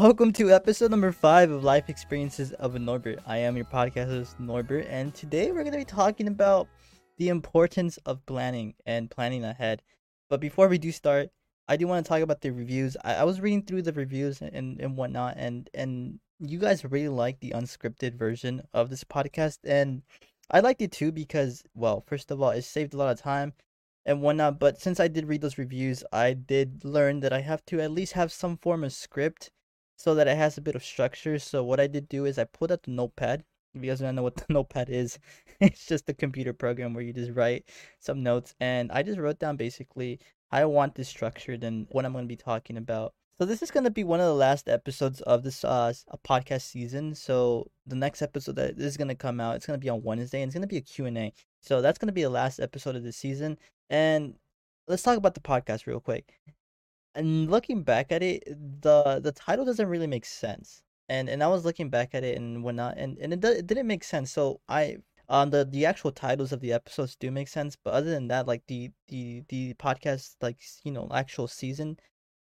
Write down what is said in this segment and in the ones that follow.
Welcome to episode number five of Life Experiences of a Norbert. I am your podcast host, Norbert, and today we're going to be talking about the importance of planning and planning ahead. But before we do start, I do want to talk about the reviews. I, I was reading through the reviews and, and whatnot, and, and you guys really like the unscripted version of this podcast, and I liked it too because, well, first of all, it saved a lot of time and whatnot. But since I did read those reviews, I did learn that I have to at least have some form of script so that it has a bit of structure. So what I did do is I pulled out the notepad. If you guys don't know what the notepad is, it's just a computer program where you just write some notes. And I just wrote down basically I want this structured and what I'm going to be talking about. So this is going to be one of the last episodes of this uh podcast season. So the next episode that is going to come out, it's going to be on Wednesday and it's going to be a Q&A. So that's going to be the last episode of the season. And let's talk about the podcast real quick and looking back at it, the the title doesn't really make sense. And and I was looking back at it and whatnot, and and it, it didn't make sense. So I um the the actual titles of the episodes do make sense, but other than that, like the the the podcast like you know actual season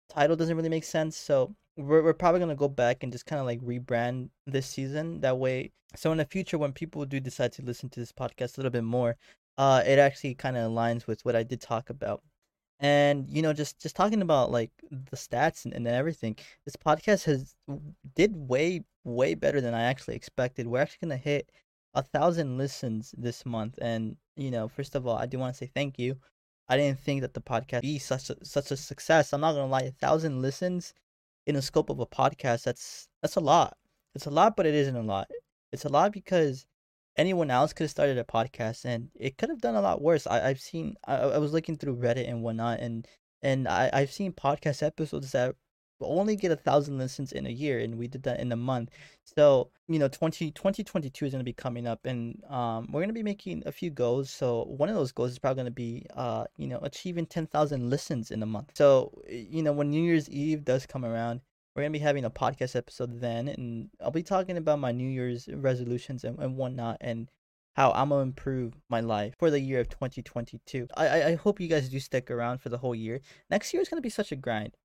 title doesn't really make sense. So we're we're probably gonna go back and just kind of like rebrand this season that way. So in the future, when people do decide to listen to this podcast a little bit more, uh, it actually kind of aligns with what I did talk about and you know just just talking about like the stats and, and everything this podcast has did way way better than i actually expected. We're actually going to hit a thousand listens this month and you know first of all i do want to say thank you. I didn't think that the podcast be such a such a success. I'm not going to lie a thousand listens in the scope of a podcast that's that's a lot. It's a lot but it isn't a lot. It's a lot because anyone else could have started a podcast and it could have done a lot worse. I, I've seen I, I was looking through Reddit and whatnot and and I, I've seen podcast episodes that only get a thousand listens in a year and we did that in a month. So, you know, 20, 2022 is going to be coming up and um, we're going to be making a few goals. So one of those goals is probably going to be, uh, you know, achieving 10,000 listens in a month. So, you know, when New Year's Eve does come around, we're gonna be having a podcast episode then, and I'll be talking about my New Year's resolutions and, and whatnot, and how I'm gonna improve my life for the year of 2022. I I hope you guys do stick around for the whole year. Next year is gonna be such a grind.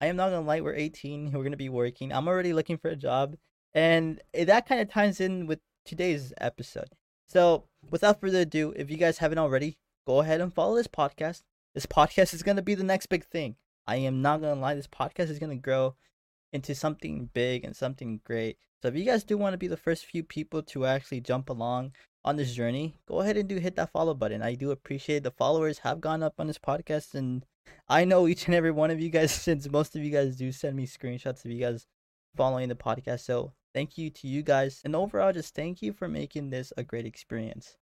I am not gonna lie, we're 18, we're gonna be working. I'm already looking for a job, and that kind of ties in with today's episode. So, without further ado, if you guys haven't already, go ahead and follow this podcast. This podcast is gonna be the next big thing. I am not gonna lie, this podcast is gonna grow into something big and something great. So if you guys do want to be the first few people to actually jump along on this journey, go ahead and do hit that follow button. I do appreciate the followers have gone up on this podcast and I know each and every one of you guys since most of you guys do send me screenshots of you guys following the podcast. So thank you to you guys and overall just thank you for making this a great experience.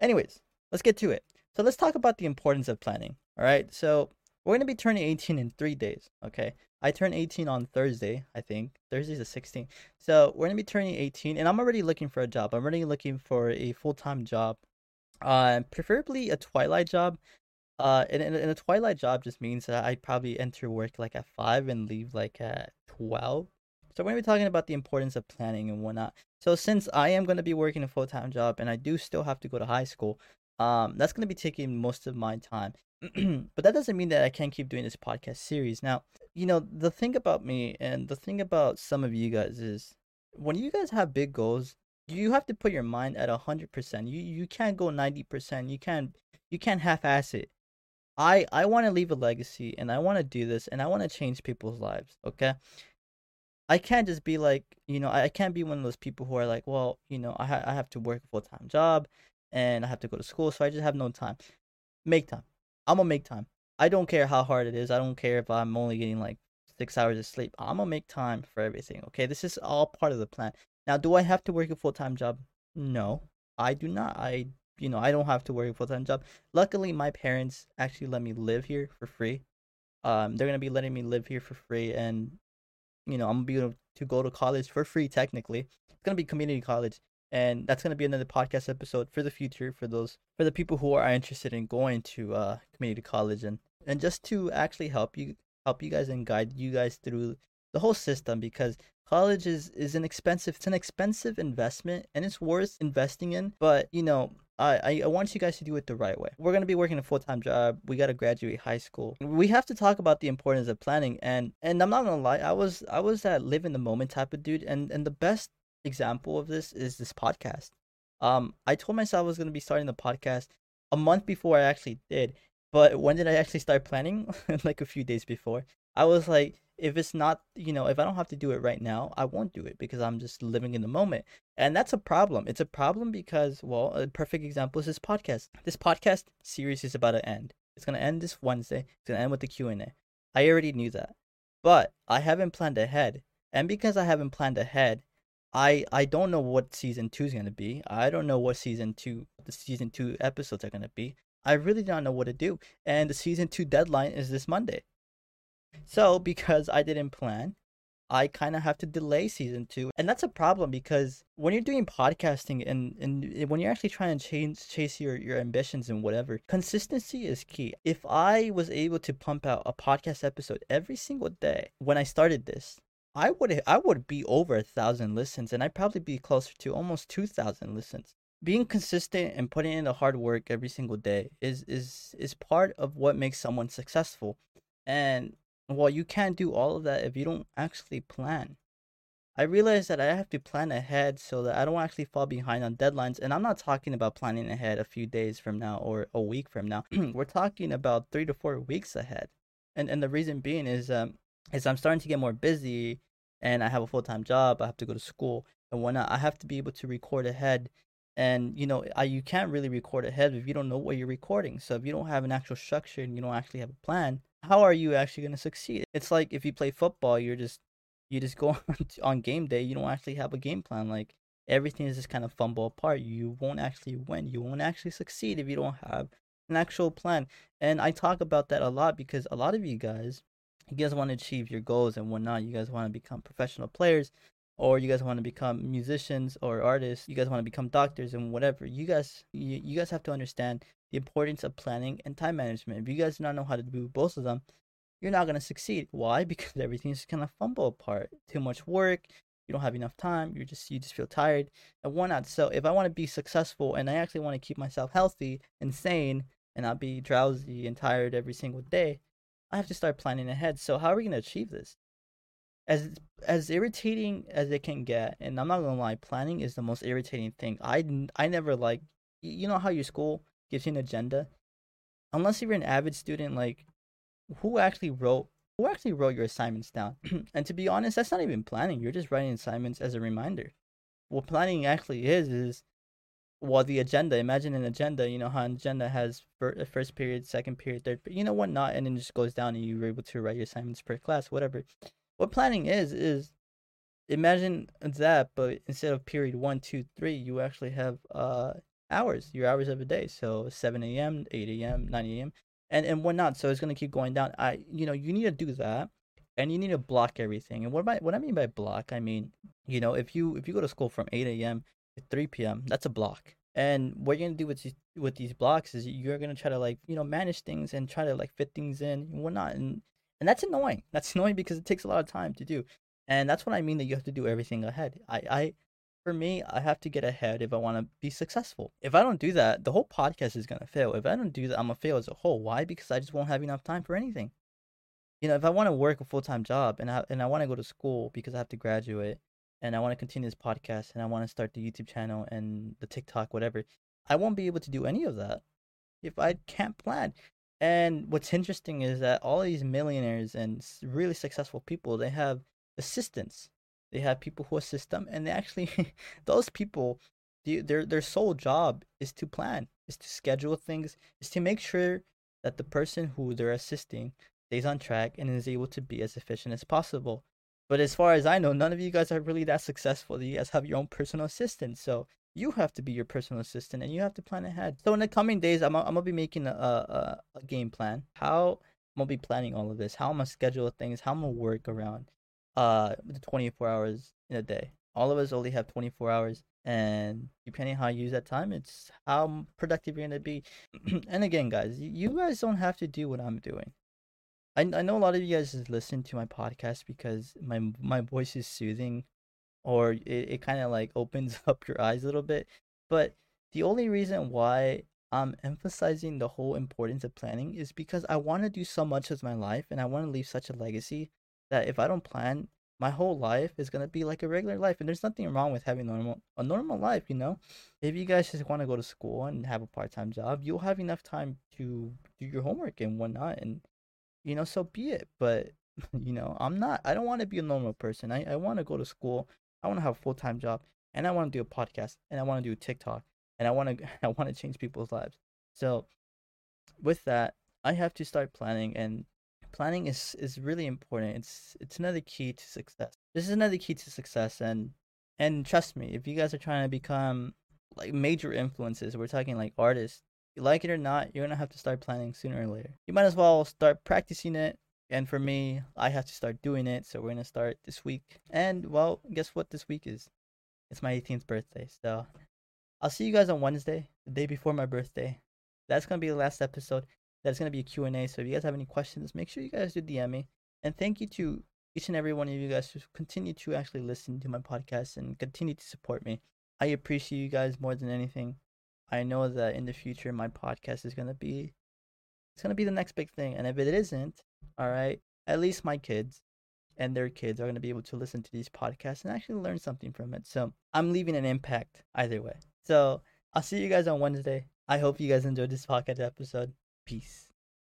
Anyways, let's get to it. So let's talk about the importance of planning. All right. So we're going to be turning 18 in 3 days, okay? I turn 18 on Thursday, I think. Thursday's the 16th. So we're gonna be turning 18, and I'm already looking for a job. I'm already looking for a full time job, uh, preferably a twilight job. Uh, and, and, and a twilight job just means that I probably enter work like at five and leave like at 12. So we're gonna be talking about the importance of planning and whatnot. So since I am gonna be working a full time job and I do still have to go to high school, um, that's gonna be taking most of my time. but that doesn't mean that I can't keep doing this podcast series. Now, you know, the thing about me and the thing about some of you guys is when you guys have big goals, you have to put your mind at a hundred percent. You you can't go ninety percent. You can't you can't half ass it. I I want to leave a legacy and I want to do this and I want to change people's lives. Okay. I can't just be like, you know, I can't be one of those people who are like, well, you know, I ha- I have to work a full time job and I have to go to school, so I just have no time. Make time. I'm gonna make time. I don't care how hard it is. I don't care if I'm only getting like six hours of sleep. I'm gonna make time for everything. Okay, this is all part of the plan. Now, do I have to work a full time job? No, I do not. I, you know, I don't have to work a full time job. Luckily, my parents actually let me live here for free. Um, they're gonna be letting me live here for free, and you know, I'm gonna be able to go to college for free. Technically, it's gonna be community college, and that's going to be another podcast episode for the future for those for the people who are interested in going to uh community college and and just to actually help you help you guys and guide you guys through the whole system because college is is an expensive it's an expensive investment and it's worth investing in but you know I, I want you guys to do it the right way. We're gonna be working a full time job. We gotta graduate high school. We have to talk about the importance of planning. And and I'm not gonna lie, I was I was that live in the moment type of dude. And and the best example of this is this podcast. Um, I told myself I was gonna be starting the podcast a month before I actually did. But when did I actually start planning? like a few days before. I was like, if it's not, you know, if I don't have to do it right now, I won't do it because I'm just living in the moment. And that's a problem. It's a problem because, well, a perfect example is this podcast. This podcast series is about to end. It's going to end this Wednesday. It's going to end with the Q&A. I already knew that. But I haven't planned ahead. And because I haven't planned ahead, I I don't know what season 2 is going to be. I don't know what season 2 the season 2 episodes are going to be. I really don't know what to do. And the season 2 deadline is this Monday. So, because I didn't plan, I kind of have to delay season two. And that's a problem because when you're doing podcasting and, and when you're actually trying to change, chase your, your ambitions and whatever, consistency is key. If I was able to pump out a podcast episode every single day when I started this, I would I would be over a thousand listens and I'd probably be closer to almost two thousand listens. Being consistent and putting in the hard work every single day is is is part of what makes someone successful. And well, you can't do all of that if you don't actually plan. I realize that I have to plan ahead so that I don't actually fall behind on deadlines. And I'm not talking about planning ahead a few days from now or a week from now. We're talking about three to four weeks ahead. And and the reason being is um is I'm starting to get more busy and I have a full time job. I have to go to school and whatnot. I have to be able to record ahead. And you know, I, you can't really record ahead if you don't know what you're recording. So if you don't have an actual structure and you don't actually have a plan, how are you actually going to succeed? It's like if you play football, you're just you just go on, on game day, you don't actually have a game plan. Like everything is just kind of fumble apart. You won't actually win. You won't actually succeed if you don't have an actual plan. And I talk about that a lot because a lot of you guys, you guys want to achieve your goals and whatnot. You guys want to become professional players, or you guys want to become musicians or artists. You guys want to become doctors and whatever. You guys, you, you guys have to understand the importance of planning and time management. If you guys do not know how to do both of them, you're not gonna succeed. Why? Because everything's kind of fumble apart. Too much work. You don't have enough time. You just you just feel tired and whatnot. So if I want to be successful and I actually want to keep myself healthy and sane and not be drowsy and tired every single day, I have to start planning ahead. So how are we gonna achieve this? As as irritating as it can get, and I'm not gonna lie, planning is the most irritating thing. I I never like you know how your school gives you an agenda, unless you're an avid student, like who actually wrote who actually wrote your assignments down? and to be honest, that's not even planning. You're just writing assignments as a reminder. What planning actually is is well the agenda. Imagine an agenda. You know how an agenda has first period, second period, third. You know what not, and then it just goes down, and you're able to write your assignments per class, whatever. What planning is is imagine that, but instead of period one, two, three, you actually have uh hours, your hours of a day. So 7 a.m., 8 a.m., 9 a.m., and and whatnot. So it's gonna keep going down. I you know you need to do that, and you need to block everything. And what I what I mean by block, I mean you know if you if you go to school from 8 a.m. to 3 p.m., that's a block. And what you're gonna do with these with these blocks is you're gonna try to like you know manage things and try to like fit things in and whatnot. And and that's annoying. That's annoying because it takes a lot of time to do. And that's what I mean that you have to do everything ahead. I I for me, I have to get ahead if I want to be successful. If I don't do that, the whole podcast is to fail. If I don't do that, I'm to fail as a whole. Why? Because I just won't have enough time for anything. You know, if I want to work a full time job and I, and I want to go to school because I have to graduate and I want to continue this podcast and I want to start the YouTube channel and the TikTok, whatever, I won't be able to do any of that if I can't plan. And what's interesting is that all these millionaires and really successful people, they have assistants they have people who assist them, and they actually, those people, their their sole job is to plan, is to schedule things, is to make sure that the person who they're assisting stays on track and is able to be as efficient as possible. But as far as I know, none of you guys are really that successful. You guys have your own personal assistant, so you have to be your personal assistant and you have to plan ahead. So in the coming days, I'm, I'm gonna be making a, a, a game plan. How I'm gonna be planning all of this. How I'm gonna schedule things. How I'm gonna work around uh the 24 hours in a day. All of us only have 24 hours and depending how you use that time, it's how productive you're to be. and again, guys, you guys don't have to do what I'm doing. I I know a lot of you guys listen to my podcast because my my voice is soothing, or it, it kind of like opens up your eyes a little bit. But the only reason why I'm emphasizing the whole importance of planning is because I want to do so much with my life and I want to leave such a legacy that if I don't plan, my whole life is gonna be like a regular life. And there's nothing wrong with having normal a normal life, you know. If you guys just want to go to school and have a part time job, you'll have enough time to do your homework and whatnot, and you know, so be it. But you know, I'm not. I don't want to be a normal person. I I want to go to school. I want to have a full time job, and I want to do a podcast, and I want to do TikTok, and I want to I want to change people's lives. So, with that, I have to start planning, and planning is is really important. It's it's another key to success. This is another key to success, and and trust me, if you guys are trying to become like major influences, we're talking like artists. You like it or not, you're gonna have to start planning sooner or later. You might as well start practicing it. And for me, I have to start doing it. So we're gonna start this week. And well, guess what? This week is it's my 18th birthday. So I'll see you guys on Wednesday, the day before my birthday. That's gonna be the last episode. That's gonna be a Q&A. So if you guys have any questions, make sure you guys do DM me. And thank you to each and every one of you guys who continue to actually listen to my podcast and continue to support me. I appreciate you guys more than anything. I know that in the future my podcast is gonna be it's gonna be the next big thing. And if it isn't, all right, at least my kids and their kids are gonna be able to listen to these podcasts and actually learn something from it. So I'm leaving an impact either way. So I'll see you guys on Wednesday. I hope you guys enjoyed this podcast episode. Peace.